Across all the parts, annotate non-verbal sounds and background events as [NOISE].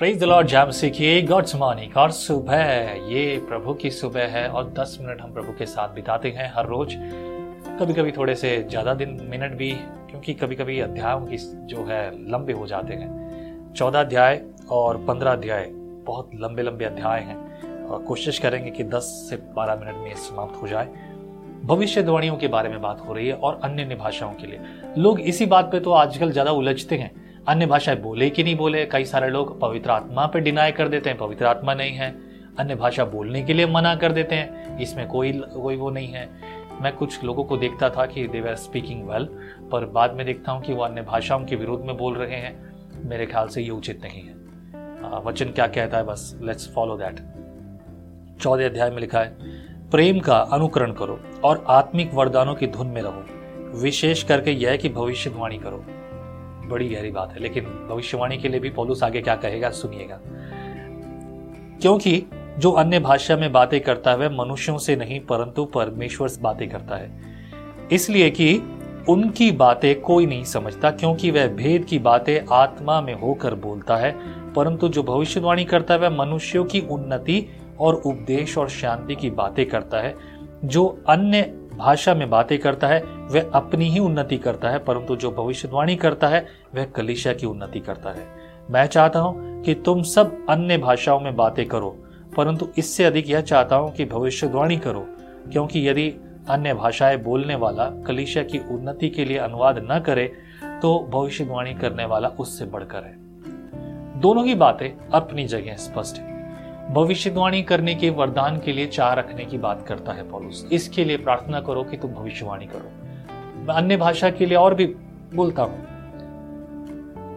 Praise the Lord जाम सीखिए। God's morning और सुबह ये प्रभु की सुबह है, और 10 मिनट हम प्रभु के साथ बिताते हैं हर रोज। कभी कभी थोड़े से ज़्यादा दिन, मिनट भी, क्योंकि कभी कभी अध्यायों की जो है, लंबे हो जाते हैं। चौदह अध्याय और पंद्रह अध्याय, बहुत लंबे लंबे अध्याय हैं। और कोशिश करेंगे कि 10 से 12 मिनट में समाप्त हो जाए। भविष्यवाणियों के बारे में बात हो रही है, और अन्य अन्य भाषाओं के लिए। लोग इसी बात पे तो आजकल ज़्यादा उलझते हैं। अन्य भाषाएँ बोले कि नहीं बोले, कई सारे लोग पवित्र आत्मा पे डिनाई कर देते हैं, पवित्र आत्मा नहीं है। अन्य भाषा बोलने के लिए मना कर देते हैं, इसमें कोई कोई वो नहीं है। मैं कुछ लोगों को देखता था कि दे आर स्पीकिंग वेल पर बाद में देखता हूँ कि वो अन्य भाषाओं के विरोध में बोल रहे हैं। मेरे ख्याल से ये उचित नहीं है। वचन क्या कहता है, बस लेट्स फॉलो दैट चौदह अध्याय में लिखा है, प्रेम का अनुकरण करो और आत्मिक वरदानों की धुन में रहो। विशेष करके यह कि भविष्यवाणी करो। बड़ी गहरी बात है। लेकिन भविष्यवाणी के लिए भी पौलुस आगे क्या कहेगा, सुनिएगा। क्योंकि जो अन्य भाषा में बातें करता है मनुष्यों से नहीं, परंतु परमेश्वर से बातें करता है। इसलिए कि उनकी बातें कोई नहीं समझता, क्योंकि वह भेद की बातें आत्मा में होकर बोलता है, परंतु जो भविष्यवाणी करता है, वह मनुष्यों की उन्नति और उपदेश और शांति की बातें करता है। जो अन्य भाषा में बातें करता है, वह अपनी ही उन्नति करता है, परंतु जो भविष्यवाणी करता है, वह कलिशा की उन्नति करता है। मैं चाहता हूँ कि तुम सब अन्य भाषाओं में बातें करो, परंतु इससे अधिक यह चाहता हूँ कि भविष्यवाणी करो, क्योंकि यदि अन्य भाषाएँ बोलने वाला कलिशा की उन्नति के लिए अनुवाद न करे तो भविष्यवाणी करने वाला उससे बढ़कर है। दोनों ही बातें अपनी जगह स्पष्ट है। भविष्यवाणी करने के वरदान के लिए चाह रखने की बात करता है पॉलुस। इसके लिए प्रार्थना करो कि तुम भविष्यवाणी करो। मैं अन्य भाषा के लिए और भी बोलता हूँ।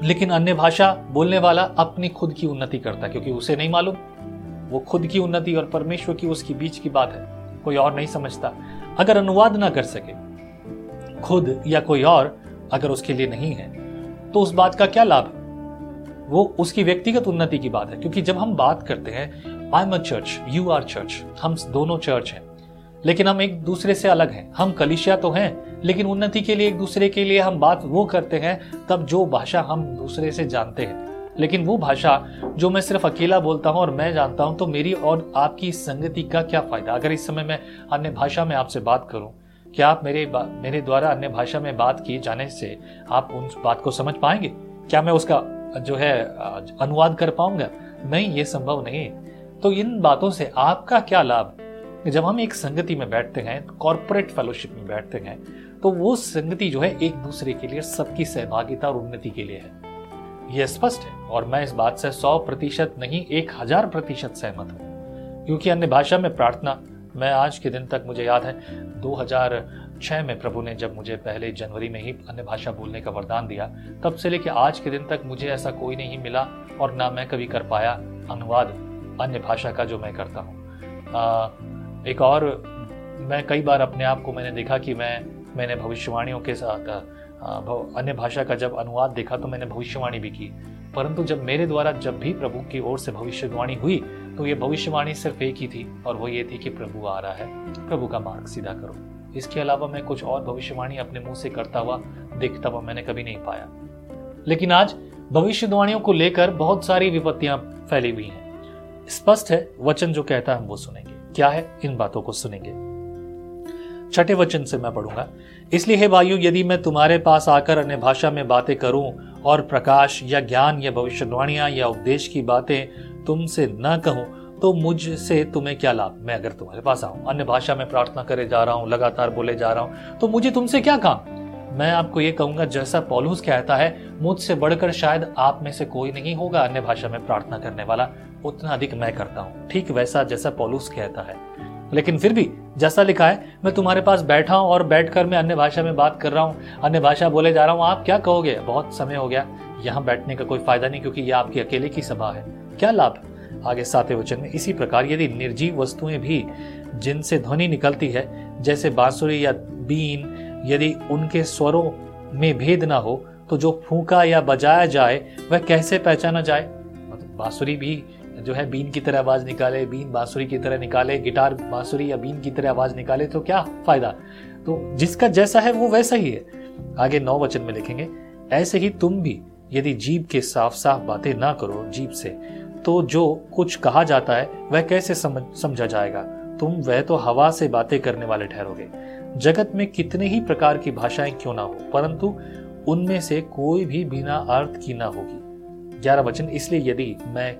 लेकिन अन्य भाषा बोलने वाला अपनी खुद की उन्नति करता है, क्योंकि उसे नहीं मालूम। वो खुद की उन्नति और परमेश्वर की उसकी बीच की बात है। कोई और नहीं समझता। अगर अनुवाद ना कर सके, खुद या कोई और अगर उसके लिए नहीं है तो उस बात का क्या लाभ? वो उसकी व्यक्तिगत उन्नति की बात है, क्योंकि जब हम बात करते हैं I am a church you are church हम दोनों चर्च हैं। लेकिन हम एक दूसरे से अलग हैं। हम कलिशिया तो हैं, लेकिन उन्नति के लिए, एक दूसरे के लिए हम बात वो करते हैं, तब जो भाषा हम दूसरे से जानते हैं। लेकिन वो भाषा जो मैं सिर्फ़ अकेला बोलता हूँ और मैं जानता हूँ तो मेरी और आपकी संगति का क्या फ़ायदा? अगर इस समय मैं अन्य भाषा में आपसे बात करूँ, क्या आप मेरे मेरे द्वारा अन्य भाषा में बात किए जाने से आप उन बात को समझ पाएँगे? क्या मैं उसका जो है अनुवाद कर पाऊँगा? नहीं, ये संभव नहीं तो इन बातों से आपका क्या लाभ? जब हम एक संगति में बैठते हैं कॉरपोरेट फेलोशिप में बैठते हैं तो वो संगति जो है एक दूसरे के लिए सबकी सहभागिता और उन्नति के लिए है। यह स्पष्ट है, और मैं इस बात से सौ प्रतिशत नहीं, एक हज़ार प्रतिशत सहमत हूँ। क्योंकि अन्य भाषा में प्रार्थना, मैं आज के दिन तक, मुझे याद है 2006 में प्रभु ने जब मुझे पहले जनवरी में ही अन्य भाषा बोलने का वरदान दिया, तब से लेकर आज के दिन तक मुझे ऐसा कोई नहीं मिला और ना मैं कभी कर पाया अनुवाद अन्य भाषा का जो मैं करता हूँ। एक और, मैं कई बार अपने आप को मैंने देखा कि मैं, मैंने भविष्यवाणियों के साथ अन्य भाषा का जब अनुवाद देखा तो मैंने भविष्यवाणी भी की। परंतु जब मेरे द्वारा जब भी प्रभु की ओर से भविष्यवाणी हुई तो ये भविष्यवाणी सिर्फ़ एक ही थी और वो ये थी कि प्रभु आ रहा है। प्रभु का मार्ग सीधा करो। इसके अलावा मैं कुछ और भविष्यवाणी अपने मुँह से करता हुआ देखता हुआ मैंने कभी नहीं पाया। लेकिन आज भविष्यवाणियों को लेकर बहुत सारी विपत्तियाँ फैली हुई हैं। स्पष्ट है, वचन जो कहता है हम वो सुनेंगे। क्या है? इन बातों को सुनेंगे। छठे वचन से मैं पढ़ूँगा। इसलिए हे भाइयों, यदि मैं तुम्हारे पास आकर अन्य भाषा में बातें करूँ और प्रकाश या ज्ञान या भविष्यवाणियाँ या उपदेश की बातें तुमसे न कहूँ तो मुझसे तुम्हें क्या लाभ? मैं अगर तुम्हारे पास आऊँ, अन्य भाषा में प्रार्थना करे जा रहा हूँ, लगातार बोले जा रहा हूँ तो मुझे तुमसे क्या काम? मैं आपको ये कहूँगा, जैसा पॉलूस कहता है, मुझसे बढ़कर शायद आप में से कोई नहीं होगा अन्य भाषा में प्रार्थना करने वाला, उतना अधिक मैं करता हूँ। ठीक वैसा जैसा पॉलूस कहता है। लेकिन फिर भी, जैसा लिखा है, मैं तुम्हारे पास बैठा हूँ और बैठकर मैं अन्य भाषा में बात कर रहा हूँ, अन्य भाषा बोले जा रहा हूँ, आप क्या कहोगे? बहुत समय हो गया, यहाँ बैठने का कोई फ़ायदा नहीं, क्योंकि यह आपकी अकेले की सभा है। क्या लाभ? आगे सातवें वचन में, इसी प्रकार यदि निर्जीव वस्तुएँ भी जिनसे ध्वनि निकलती है, जैसे बांसुरी या बीन, यदि उनके स्वरों में भेद ना हो तो जो फूका या बजाया जाए, वह कैसे पहचाना जाए? मतलब बांसुरी भी जो है, बीन की तरह आवाज़ निकाले, बीन बांसुरी की तरह निकाले, गिटार बांसुरी या बीन की तरह आवाज़ निकाले तो क्या फ़ायदा? तो जिसका जैसा है, वो वैसा ही है। आगे नौ वचन में लिखेंगे, ऐसे ही तुम भी यदि जीव के साफ़ साफ़ बातें ना करो, जीव से तो जो कुछ कहा जाता है, वह कैसे समझ, समझा जाएगा? तुम, वह तो हवा से बातें करने वाले ठहरोगे। जगत में कितने ही प्रकार की भाषाएँ क्यों ना हो, परंतु उनमें से कोई भी बिना अर्थ की ना होगी। ग्यारह वचन, इसलिए यदि मैं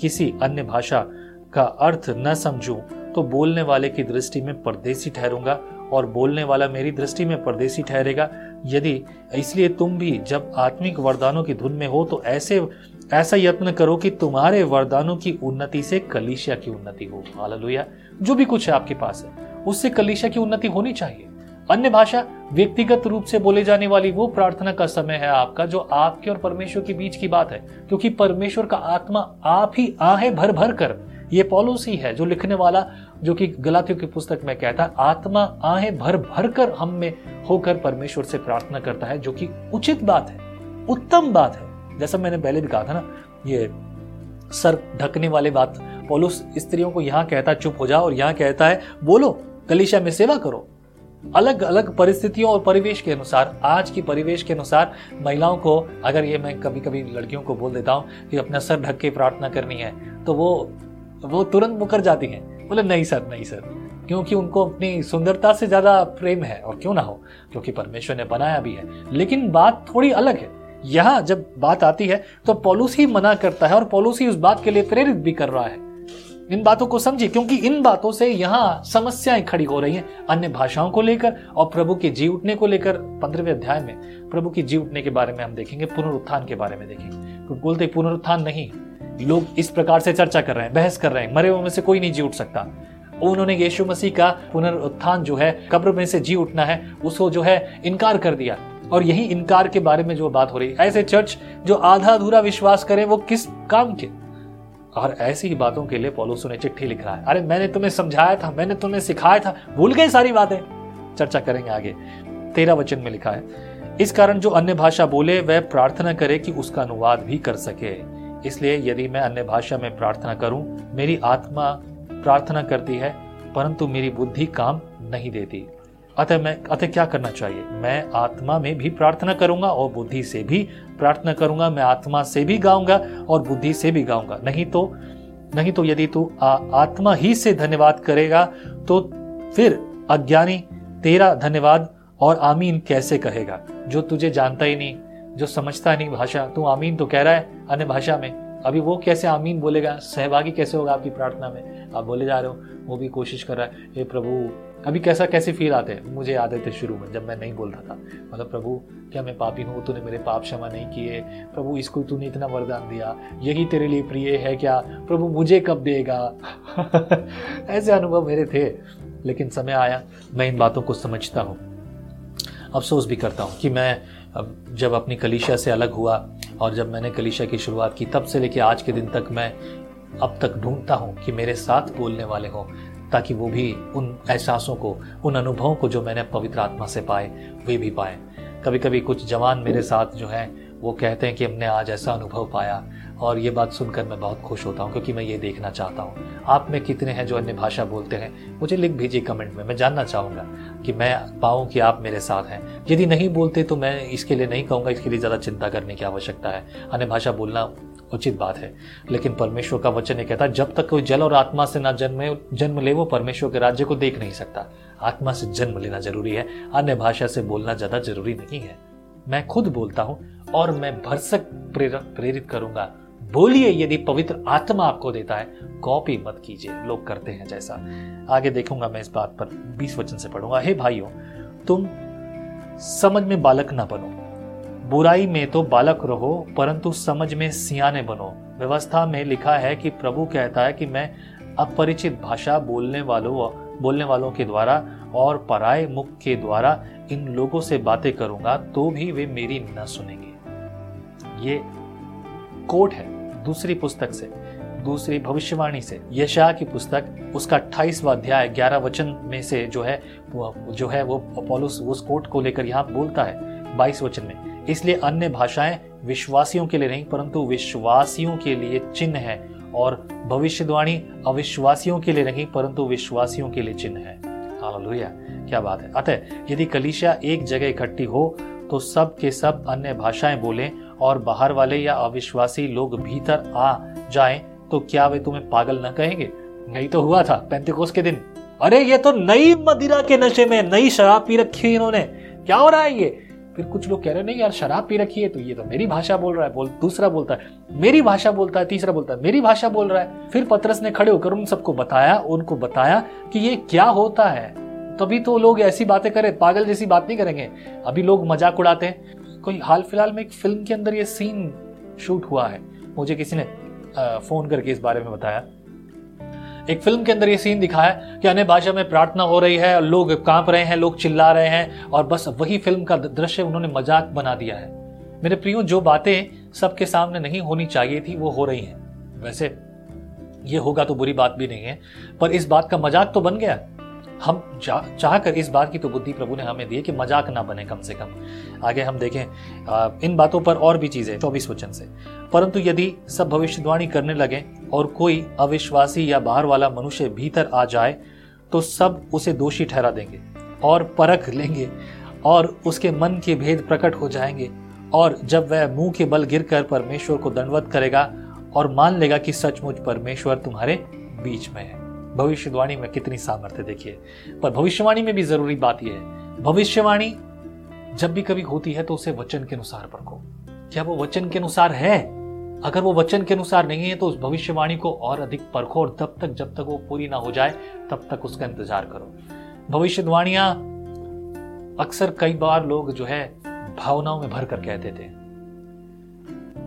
किसी अन्य भाषा का अर्थ न समझूं तो बोलने वाले की दृष्टि में परदेसी ठहरूँगा, और बोलने वाला मेरी दृष्टि में परदेसी ठहरेगा। यदि, इसलिए तुम भी जब आत्मिक वरदानों की धुन में हो तो ऐसे ऐसा यत्न करो कि तुम्हारे वरदानों की उन्नति से कलिशिया की उन्नति हो। हालेलुया। जो भी कुछ है आपके पास है, उससे कलिशिया की उन्नति होनी चाहिए। अन्य भाषा, व्यक्तिगत रूप से बोले जाने वाली वो प्रार्थना का समय है आपका, जो आपके और परमेश्वर के बीच की बात है। क्योंकि परमेश्वर का आत्मा आप ही आहे भर भर कर। ये पॉलोस ही है जो लिखने वाला, जो कि गलातियों की पुस्तक में कहता है, आत्मा आहे भर भर कर हम में होकर परमेश्वर से प्रार्थना करता है, जो कि उचित बात है, उत्तम बात है। जैसा मैंने पहले भी कहा था ना, ये सर ढकने वाले बात, पोलुस स्त्रियों को यहाँ कहता है, चुप हो जाओ और यहाँ कहता है, बोलो कलिशा में सेवा करो। अलग अलग परिस्थितियों और परिवेश के अनुसार, आज की परिवेश के अनुसार महिलाओं को, अगर ये मैं कभी कभी लड़कियों को बोल देता हूँ कि अपना सर ढक के प्रार्थना करनी है तो वो वो तुरंत मुकर जाती हैं। बोले, नहीं सर नहीं सर। क्योंकि उनको अपनी सुंदरता से ज़्यादा प्रेम है, और क्यों ना हो? क्योंकि परमेश्वर ने बनाया भी है। लेकिन बात थोड़ी अलग है। यहाँ जब बात आती है तो पॉलुस ही मना करता है और पॉलुस ही उस बात के लिए प्रेरित भी कर रहा है। इन बातों को समझिए, क्योंकि इन बातों से यहाँ समस्याएँ खड़ी हो रही हैं, अन्य भाषाओं को लेकर और प्रभु के जी उठने को लेकर पंद्रहवें अध्याय में। प्रभु की जी उठने के बारे में हम देखेंगे, पुनरुत्थान के बारे में देखेंगे। तो बोलते पुनरुत्थान नहीं, लोग इस प्रकार से चर्चा कर रहे हैं, बहस कर रहे हैं, मरे हुए से कोई नहीं जी उठ सकता। उन्होंने यीशु मसीह का पुनरुत्थान जो है, कब्र में से जी उठना है, उसको जो है इनकार कर दिया। और यही इनकार के बारे में जो बात हो रही है। ऐसे चर्च जो आधा अधूरा विश्वास करें, वो किस काम के? और ऐसी ही बातों के लिए पॉलोसो ने चिट्ठी लिख रहा है। अरे, मैंने तुम्हें समझाया था, मैंने तुम्हें सिखाया था। भूल गए सारी बातें। चर्चा करेंगे आगे। तेरह वचन में लिखा है, इस कारण जो अन्य भाषा बोले, वह प्रार्थना करे कि उसका अनुवाद भी कर सके। इसलिए यदि मैं अन्य भाषा में प्रार्थना करूँ, मेरी आत्मा प्रार्थना करती है, परंतु मेरी बुद्धि काम नहीं देती। अतः मैं, अतः क्या करना चाहिए? मैं आत्मा में भी प्रार्थना करूँगा और बुद्धि से भी प्रार्थना करूँगा। मैं आत्मा से भी गाऊँगा और बुद्धि से भी गाऊँगा। नहीं तो नहीं तो यदि तू आत्मा ही से धन्यवाद करेगा तो फिर अज्ञानी तेरा धन्यवाद और आमीन कैसे कहेगा? जो तुझे जानता ही नहीं, जो समझता नहीं भाषा, तू आमीन तो कह रहा है अन्य भाषा में। अभी वो कैसे आमीन बोलेगा? सहभागी कैसे होगा आपकी प्रार्थना में? आप बोले जा रहे हो, वो भी कोशिश कर रहा है, हे प्रभु अभी कैसा, कैसे फील आते हैं? मुझे याद थे शुरू में, जब मैं नहीं बोल रहा था। मतलब प्रभु, क्या मैं पापी हूँ? तूने मेरे पाप क्षमा नहीं किए। प्रभु, इसको तूने इतना वरदान दिया। यही तेरे लिए प्रिय है क्या? प्रभु, मुझे कब देगा? [LAUGHS] ऐसे अनुभव मेरे थे, लेकिन समय आया। मैं इन बातों को समझता हूँ। अफसोस भी करता हूँ कि मैं जब अपनी कलिशा से अलग हुआ और जब मैंने कलिशा की शुरुआत की, तब से लेकर आज के दिन तक मैं अब तक ढूंढता हूँ कि मेरे साथ बोलने वाले हों। ताकि वो भी उन एहसासों को, उन अनुभवों को जो मैंने पवित्र आत्मा से पाए, वे भी पाए। कभी कभी कुछ जवान मेरे साथ जो हैं, वो कहते हैं कि हमने आज ऐसा अनुभव पाया और ये बात सुनकर मैं बहुत खुश होता हूँ क्योंकि मैं ये देखना चाहता हूँ। आप में कितने हैं जो अन्य भाषा बोलते हैं? मुझे लिख भेजिए कमेंट में, मैं जानना चाहूँगा कि मैं पाऊँ कि आप मेरे साथ हैं। यदि नहीं बोलते तो मैं इसके लिए नहीं कहूँगा, इसके लिए ज़्यादा चिंता करने की आवश्यकता है। अन्य भाषा बोलना उचित बात है। लेकिन परमेश्वर का वचन ये कहता है, जब तक कोई जल और आत्मा से ना जन्म जन्म ले, वो परमेश्वर के राज्य को देख नहीं सकता। आत्मा से जन्म लेना ज़रूरी है, अन्य भाषा से बोलना ज़्यादा ज़रूरी नहीं है। मैं खुद बोलता हूँ और मैं भरसक प्रेरित करूँगा। बोलिए, यदि पवित्र आत्मा आपको देता है, कॉपी मत कीजिए। लोग करते हैं जैसा। आगे देखूँगा मैं इस बात पर, बीस वचन से पढ़ूँगा। हे भाइयों, तुम समझ में बालक ना बनो। बुराई में तो बालक रहो, परंतु समझ में सियाने बनो। व्यवस्था में लिखा है कि प्रभु कहता है कि मैं अपरिचित भाषा बोलने वालों बोलने वालों के द्वारा और पराय मुख के द्वारा इन लोगों से बातें करूँगा तो भी वे मेरी न सुनेंगे। ये कोट है दूसरी पुस्तक से, दूसरी भविष्यवाणी से। यशा की पुस्तक, उसका अट्ठाईसवा अध्याय, ग्यारह वचन में से जो है जो है वो पॉलुस उस कोट को लेकर यहाँ बोलता है। बाईस वचन में, इसलिए अन्य भाषाएँ विश्वासियों के लिए नहीं, परंतु विश्वासियों के लिए चिन्ह है, और भविष्यवाणी अविश्वासियों के लिए नहीं, परंतु विश्वासियों के लिए चिन्ह है। हालेलुया, क्या बात है। अतः, यदि कलिशा एक जगह इकट्ठी हो तो सब के सब अन्य भाषाएँ बोलें, और बाहर वाले या अविश्वासी लोग भीतर आ जाएँ तो क्या वे तुम्हें पागल न कहेंगे? नहीं तो हुआ था पैंतीकोस के दिन। अरे, ये तो नई मदिरा के नशे में नई शराब पी रखी है इन्होंने। क्या हो रहा है ये? फिर कुछ लोग कह रहे हैं, नहीं यार, शराब पी रखी है तो ये तो मेरी भाषा बोल रहा है। बोल, दूसरा बोलता है, मेरी भाषा बोलता है। तीसरा बोलता है, मेरी भाषा बोल रहा है। फिर पत्रस ने खड़े होकर उन सबको बताया, उनको बताया कि ये क्या होता है। तभी तो लोग ऐसी बातें करें, पागल जैसी बात नहीं करेंगे। अभी लोग मज़ाक उड़ाते हैं। कोई हाल फ़िलहाल में एक फ़िल्म के अंदर ये सीन शूट हुआ है। मुझे किसी ने फ़ोन करके इस बारे में बताया। एक फ़िल्म के अंदर ये सीन दिखाया कि अन्य भाषा में प्रार्थना हो रही है और लोग काँप रहे हैं, लोग चिल्ला रहे हैं और बस वही फ़िल्म का दृश्य उन्होंने मज़ाक बना दिया है। मेरे प्रियो, जो बातें सबके सामने नहीं होनी चाहिए थी, वो हो रही हैं। वैसे ये होगा तो बुरी बात भी नहीं है, पर इस बात का मज़ाक तो बन गया। हम चाह कर इस बात की तो बुद्धि प्रभु ने हमें दी कि मज़ाक ना बने कम से कम। आगे हम देखें इन बातों पर और भी चीज़ें, चौबीस वचन से। परंतु यदि सब भविष्यवाणी करने लगे और कोई अविश्वासी या बाहर वाला मनुष्य भीतर आ जाए तो सब उसे दोषी ठहरा देंगे और परख लेंगे और उसके मन के भेद प्रकट हो जाएँगे और जब वह मुँह के बल गिरकर परमेश्वर को दंडवत करेगा और मान लेगा कि सचमुच परमेश्वर तुम्हारे बीच में है। भविष्यवाणी में कितनी सामर्थ्य देखिए। पर भविष्यवाणी में भी ज़रूरी बात यह है। भविष्यवाणी जब भी कभी होती है तो उसे वचन के अनुसार परखो क्या वो वचन के अनुसार है? अगर वो वचन के अनुसार नहीं है तो उस भविष्यवाणी को और अधिक परखो और तब तक, जब तक वो पूरी ना हो जाए, तब तक उसका इंतज़ार करो। भविष्यवाणियाँ अक्सर कई बार लोग जो है, भावनाओं में भर कर कहते थे।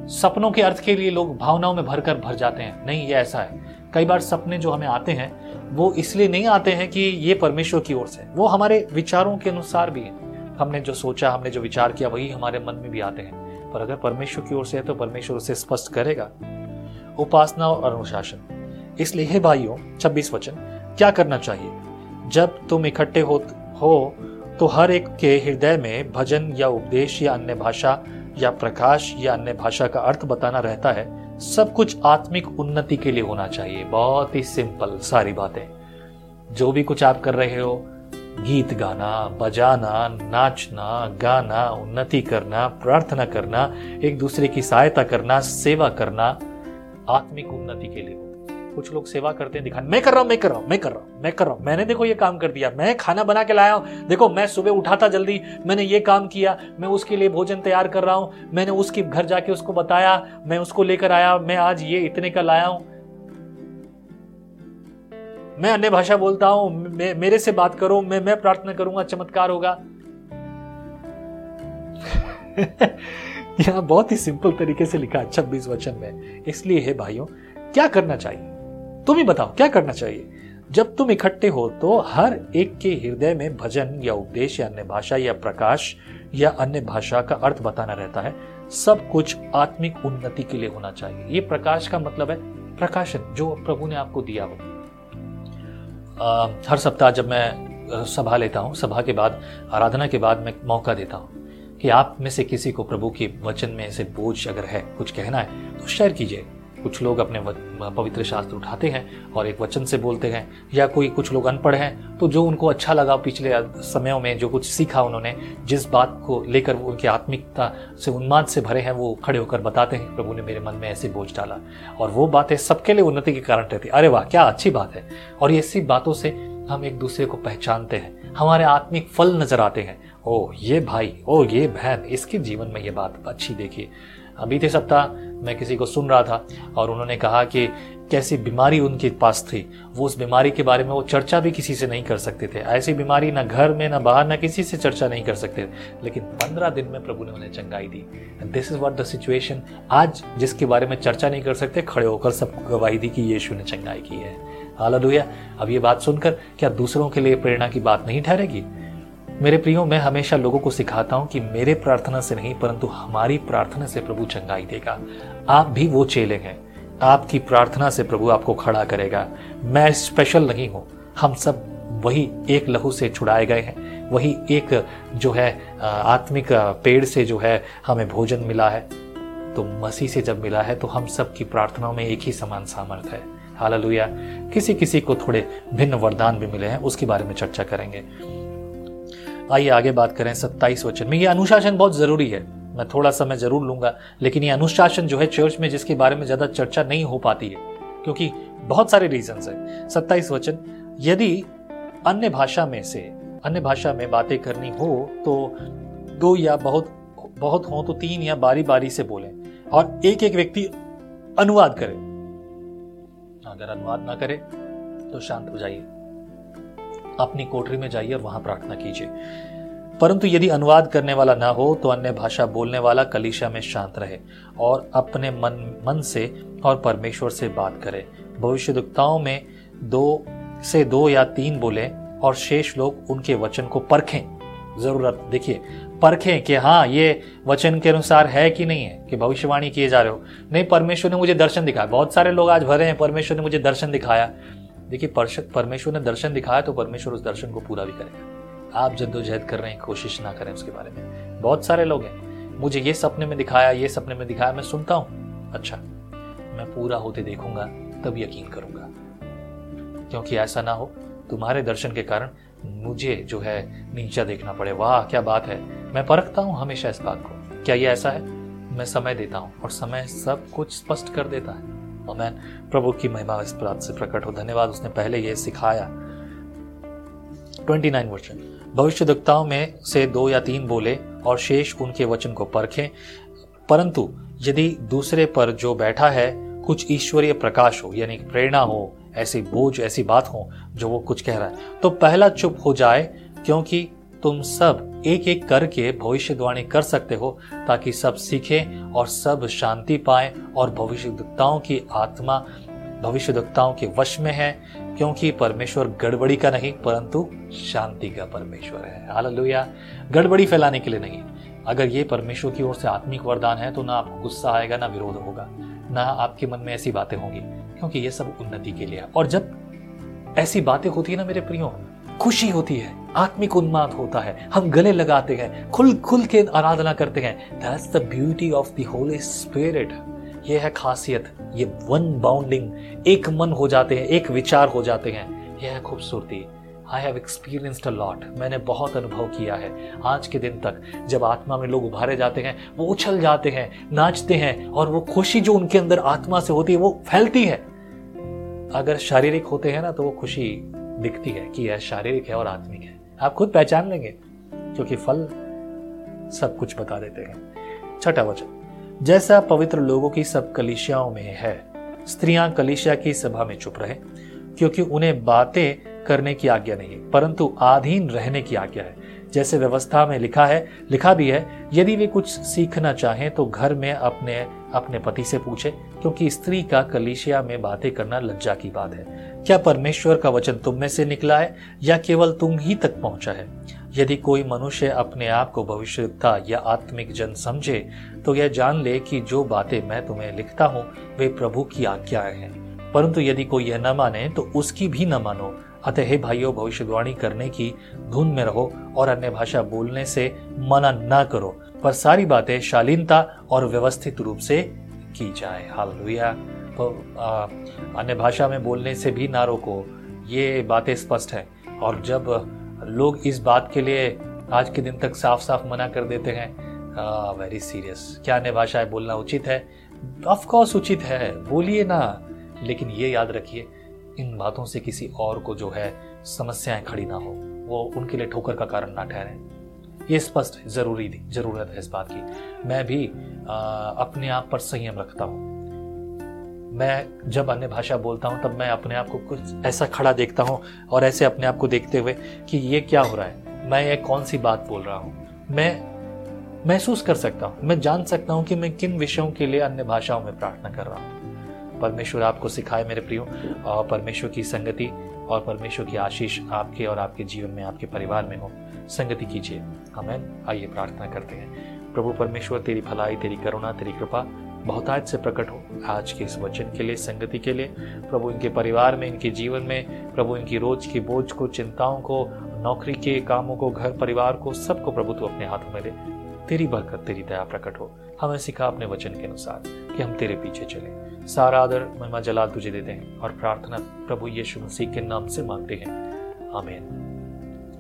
सपनों के अर्थ के लिए लोग भावनाओं में भरकर भर जाते हैं। नहीं, ये ऐसा है। कई बार सपने जो हमें आते हैं, वो इसलिए नहीं आते हैं कि ये परमेश्वर की ओर से। वो हमारे विचारों के अनुसार भी है। हमने जो सोचा, हमने जो विचार किया, वही हमारे मन में भी आते हैं। पर अगर परमेश्वर की ओर से है तो परमेश्वर उसे स्पष्ट करेगा। उपासना और अनुशासन। इसलिए हे भाइयों छब्बीस वचन क्या करना चाहिए? जब तुम इकट्ठे हो, हो तो हर एक के हृदय में भजन या उपदेश या अन्य भाषा या प्रकाश या अन्य भाषा का अर्थ बताना रहता है। सब कुछ आत्मिक उन्नति के लिए होना चाहिए। बहुत ही सिंपल सारी बातें। जो भी कुछ आप कर रहे हो गीत गाना, बजाना, नाचना, गाना, उन्नति करना, प्रार्थना करना, एक दूसरे की सहायता करना, सेवा करना, आत्मिक उन्नति के लिए। कुछ लोग सेवा करते हैं, दिखा, मैं कर रहा हूँ, मैं कर रहा हूँ, मैं कर रहा हूँ, मैं कर रहा हूँ, मैंने देखो ये काम कर दिया, मैं खाना बना के लाया हूँ, देखो मैं सुबह उठा था जल्दी, मैंने ये काम किया, मैं उसके लिए भोजन तैयार कर रहा हूँ, मैंने उसके घर जाके उसको बताया, मैं उसको लेकर आया, मैं आज ये इतने का लाया हूँ। मैं अन्य भाषा बोलता हूँ मेरे से बात करो, मैं मैं प्रार्थना करूँगा, चमत्कार होगा। [LAUGHS] यहाँ बहुत ही सिंपल तरीके से लिखा है छब्बीस वचन में। इसलिए है भाइयों, क्या करना चाहिए? तुम ही बताओ, क्या करना चाहिए? जब तुम इकट्ठे हो तो हर एक के हृदय में भजन या उपदेश या अन्य भाषा या प्रकाश या अन्य भाषा का अर्थ बताना रहता है। सब कुछ आत्मिक उन्नति के लिए होना चाहिए। ये प्रकाश का मतलब है प्रकाशन, जो प्रभु ने आपको दिया हो। हर सप्ताह जब मैं सभा लेता हूँ, सभा के बाद, आराधना के बाद मैं मौका देता हूँ कि आप में से किसी को प्रभु के वचन में से बोझ अगर है, कुछ कहना है तो शेयर कीजिए। कुछ लोग अपने पवित्र शास्त्र उठाते हैं और एक वचन से बोलते हैं, या कोई कुछ लोग अनपढ़ हैं तो जो उनको अच्छा लगा पिछले समयों में, जो कुछ सीखा उन्होंने, जिस बात को लेकर वो उनकी आत्मिकता से उन्माद से भरे हैं, वो खड़े होकर बताते हैं, प्रभु ने मेरे मन में ऐसे बोझ डाला। और वो बातें सबके लिए उन्नति के कारण रहती। अरे वाह, क्या अच्छी बात है। और ऐसी बातों से हम एक दूसरे को पहचानते हैं। हमारे आत्मिक फल नज़र आते हैं। ओ ये भाई ओ ये बहन, इसके जीवन में ये बात अच्छी देखिए। बीते सप्ताह, मैं किसी को सुन रहा था और उन्होंने कहा कि कैसी बीमारी उनके पास थी। वो उस बीमारी के बारे में वो चर्चा भी किसी से नहीं कर सकते थे। ऐसी बीमारी ना घर में, ना बाहर, ना किसी से चर्चा नहीं कर सकते। थे लेकिन पंद्रह दिन में प्रभु ने उन्हें चंगाई दी। This is what the situation आज जिसके बारे में चर्चा नहीं कर सकते, खड़े होकर सब गवाही दी कि यीशु ने चंगाई की है। हालेलुया अब ये बात सुनकर क्या दूसरों के लिए प्रेरणा की बात नहीं ठहरेगी? मेरे प्रियो, मैं हमेशा लोगों को सिखाता हूँ कि मेरे प्रार्थना से नहीं, परंतु हमारी प्रार्थना से प्रभु चंगाई देगा। आप भी वो चेले हैं। आपकी प्रार्थना से प्रभु आपको खड़ा करेगा। मैं स्पेशल नहीं हूँ। हम सब वही एक लहू से छुड़ाए गए हैं। वही एक जो है आत्मिक पेड़ से जो है हमें भोजन मिला है। तो मसीह से जब मिला है तो हम सब की प्रार्थनाओं में एक ही समान सामर्थ है। हालेलुया। किसी किसी को थोड़े भिन्न वरदान भी मिले हैं, उसके बारे में चर्चा करेंगे। आइए आगे बात करें सत्ताईस वचन में। ये अनुशासन बहुत ज़रूरी है। मैं थोड़ा समय ज़रूर लूँगा, लेकिन ये अनुशासन जो है चर्च में जिसके बारे में ज़्यादा चर्चा नहीं हो पाती है, क्योंकि बहुत सारे रीजन है। सत्ताईस वचन, यदि अन्य भाषा में से, अन्य भाषा में बातें करनी हो तो दो या बहुत बहुत हो तो तीन या बारी बारी से बोले और एक एक व्यक्ति अनुवाद करे। अगर अनुवाद ना करे तो शांत हो जाइए। अपनी कोठरी में जाइए और वहाँ प्रार्थना कीजिए। परंतु यदि अनुवाद करने वाला ना हो तो अन्य भाषा बोलने वाला कलिशा में शांत रहे और अपने मन मन से और परमेश्वर से बात करे। भविष्यदुक्ताओं में दो से दो या तीन बोले और शेष लोग उनके वचन को परखें। ज़रूरत, देखिए, परखें कि हाँ ये वचन के अनुसार है कि नहीं है, कि भविष्यवाणी किए जा रहे हो। नहीं, परमेश्वर ने मुझे दर्शन दिखाया। बहुत सारे लोग आज भरे हैं, परमेश्वर ने मुझे दर्शन दिखाया। देखिए परशक परमेश्वर ने दर्शन दिखाया तो परमेश्वर उस दर्शन को पूरा भी करेगा। आप जद्दोजहद कर रहे हैं, कोशिश ना करें उसके बारे में। बहुत सारे लोग हैं। मुझे ये सपने में दिखाया, ये सपने में दिखाया, मैं सुनता हूँ। अच्छा मैं पूरा होते देखूँगा, तब यकीन करूँगा। क्योंकि ऐसा ना हो, तुम्हारे दर्शन के कारण मुझे जो है नीचा देखना पड़े। वाह, क्या बात है। मैं परखता हूँ हमेशा इस बात को। क्या ये ऐसा है? मैं समय देता हूँ और समय सब कुछ स्पष्ट कर देता है। और प्रभु की महिमा इस बात से प्रकट हो। धन्यवाद, उसने पहले ये सिखाया। 29 वचन भविष्य में से दो या तीन बोले और शेष उनके वचन को परखें। परंतु यदि दूसरे पर जो बैठा है, कुछ ईश्वरीय प्रकाश हो, यानी प्रेरणा हो, ऐसी बोझ, ऐसी बात हो, जो वो कुछ कह रहा है तो पहला चुप हो जाए, क्योंकि तुम सब एक एक करके भविष्यवाणी कर सकते हो ताकि सब सीखें और सब शांति पाए और भविष्यवक्ताओं की आत्मा भविष्यवक्ताओं के वश में है, क्योंकि परमेश्वर गड़बड़ी का नहीं, परंतु शांति का परमेश्वर है। हालेलुया। गड़बड़ी फैलाने के लिए नहीं। अगर ये परमेश्वर की ओर से आत्मिक वरदान है तो ना आपको गुस्सा आएगा, ना विरोध होगा, ना आपके मन में ऐसी बातें होंगी, क्योंकि ये सब उन्नति के लिए है। और जब ऐसी बातें होती है ना मेरे प्रियो खुशी होती है, आत्मिक उन्माद होता है, हम गले लगाते हैं खुल खुल के आराधना करते हैं। That's the beauty of the holy spirit ये है खासियत, ये वन बाउंडिंग एक मन हो जाते हैं, एक विचार हो जाते हैं। यह है खूबसूरती। I have experienced a lot मैंने बहुत अनुभव किया है। आज के दिन तक, जब आत्मा में लोग उभारे जाते हैं, वो उछल जाते हैं, नाचते हैं, और वो खुशी जो उनके अंदर आत्मा से होती है, वो फैलती है। अगर शारीरिक होते हैं ना तो वो खुशी दिखती है कि यह शारीरिक है और आत्मिक है। आप खुद पहचान लेंगे, क्योंकि फल सब कुछ बता देते हैं। छठा वचन, जैसा पवित्र लोगों की सब कलिशियाओं में है, स्त्रियाँ कलिशिया की सभा में चुप रहे, क्योंकि उन्हें बातें करने की आज्ञा नहीं है परंतु आधीन रहने की आज्ञा है। जैसे व्यवस्था में लिखा है, लिखा भी है, यदि वे कुछ सीखना चाहें तो घर में अपने अपने पति से पूछे, क्योंकि स्त्री का कलिशिया में बातें करना लज्जा की बात है। क्या परमेश्वर का वचन तुम में से निकला है, या केवल तुम ही तक पहुँचा है? यदि कोई मनुष्य अपने आप को भविष्यता या आत्मिक जन समझे तो यह जान ले कि जो बातें मैं तुम्हें लिखता हूँ, वे प्रभु की आज्ञाएँ हैं। परंतु यदि कोई यह न माने तो उसकी भी न मानो। अतः हे भाइयों, भविष्यवाणी करने की धुन में रहो और अन्य भाषा बोलने से मना न करो। पर सारी बातें शालीनता और व्यवस्थित रूप से की जाए। हाल तो अन्य भाषा में बोलने से भी ना रोको। ये बातें स्पष्ट है। और जब लोग इस बात के लिए आज के दिन तक साफ़ साफ़ मना कर देते हैं वेरी सीरियस क्या अन्य भाषाएँ बोलना उचित है? ऑफकोर्स उचित है। बोलिए ना। लेकिन ये याद रखिए, इन बातों से किसी और को जो है समस्याएँ खड़ी ना हो। वो उनके लिए ठोकर का कारण ना ठहरे। ये स्पष्ट है ज़रूरी थी ज़रूरत है इस बात की। मैं भी आ, अपने आप पर संयम रखता हूँ। मैं जब अन्य भाषा बोलता हूँ तब मैं अपने आप को कुछ ऐसा खड़ा देखता हूँ और ऐसे अपने आप को देखते हुए कि ये क्या हो रहा है मैं ये कौन सी बात बोल रहा हूँ। मैं महसूस कर सकता हूँ मैं जान सकता हूँ कि मैं किन विषयों के लिए अन्य भाषाओं में प्रार्थना कर रहा हूँ। परमेश्वर आपको सिखाए मेरे प्रियो और परमेश्वर की संगति और परमेश्वर की आशीष आपके और आपके जीवन में, आपके परिवार में हो। संगति कीजिए। हमें आइए प्रार्थना करते हैं। प्रभु परमेश्वर, तेरी भलाई, तेरी करुणा, तेरी कृपा बहुतायत से प्रकट हो। आज के इस वचन के लिए, संगति के लिए, प्रभु इनके परिवार में, इनके जीवन में, प्रभु इनकी रोज की बोझ को, चिंताओं को, नौकरी के कामों को, घर परिवार को, सबको प्रभु तू अपने हाथों में ले तेरी बरकत, तेरी दया प्रकट हो। हमें सिखा अपने वचन के अनुसार कि हम तेरे पीछे चले। सारा आदर, महिमा, जलाल तुझे देते हैं और प्रार्थना प्रभु यीशु मसीह के नाम से मांगते हैं। आमीन।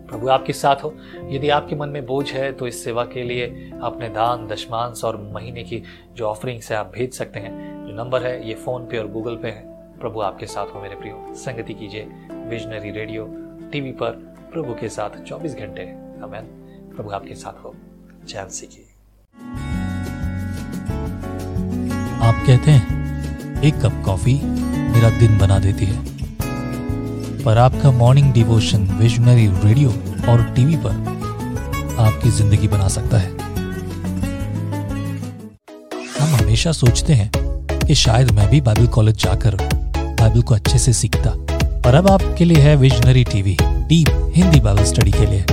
प्रभु, आपके साथ हो। यदि आपके मन में बोझ है तो इस सेवा के लिए अपने दान, दशमांश और महीने की जो ऑफरिंग्स है आप भेज सकते हैं, जो नंबर है, ये फ़ोन पे और गूगल पे है। प्रभु, आपके साथ हो मेरे प्रियो। संगति कीजिए विजनरी रेडियो टीवी पर प्रभु के साथ 24 घंटे। अमेन प्रभु, आपके साथ हो। चैन सीखिए आप कहते हैं, एक कप कॉफ़ी मेरा दिन बना देती है। पर आपका मॉर्निंग डिवोशन विजनरी रेडियो और टीवी पर आपकी ज़िंदगी बना सकता है। हम हमेशा सोचते हैं कि शायद मैं भी बाइबल कॉलेज जाकर बाइबल को अच्छे से सीखता। पर अब आपके लिए है visionary TV deep Hindi Bible study के लिए।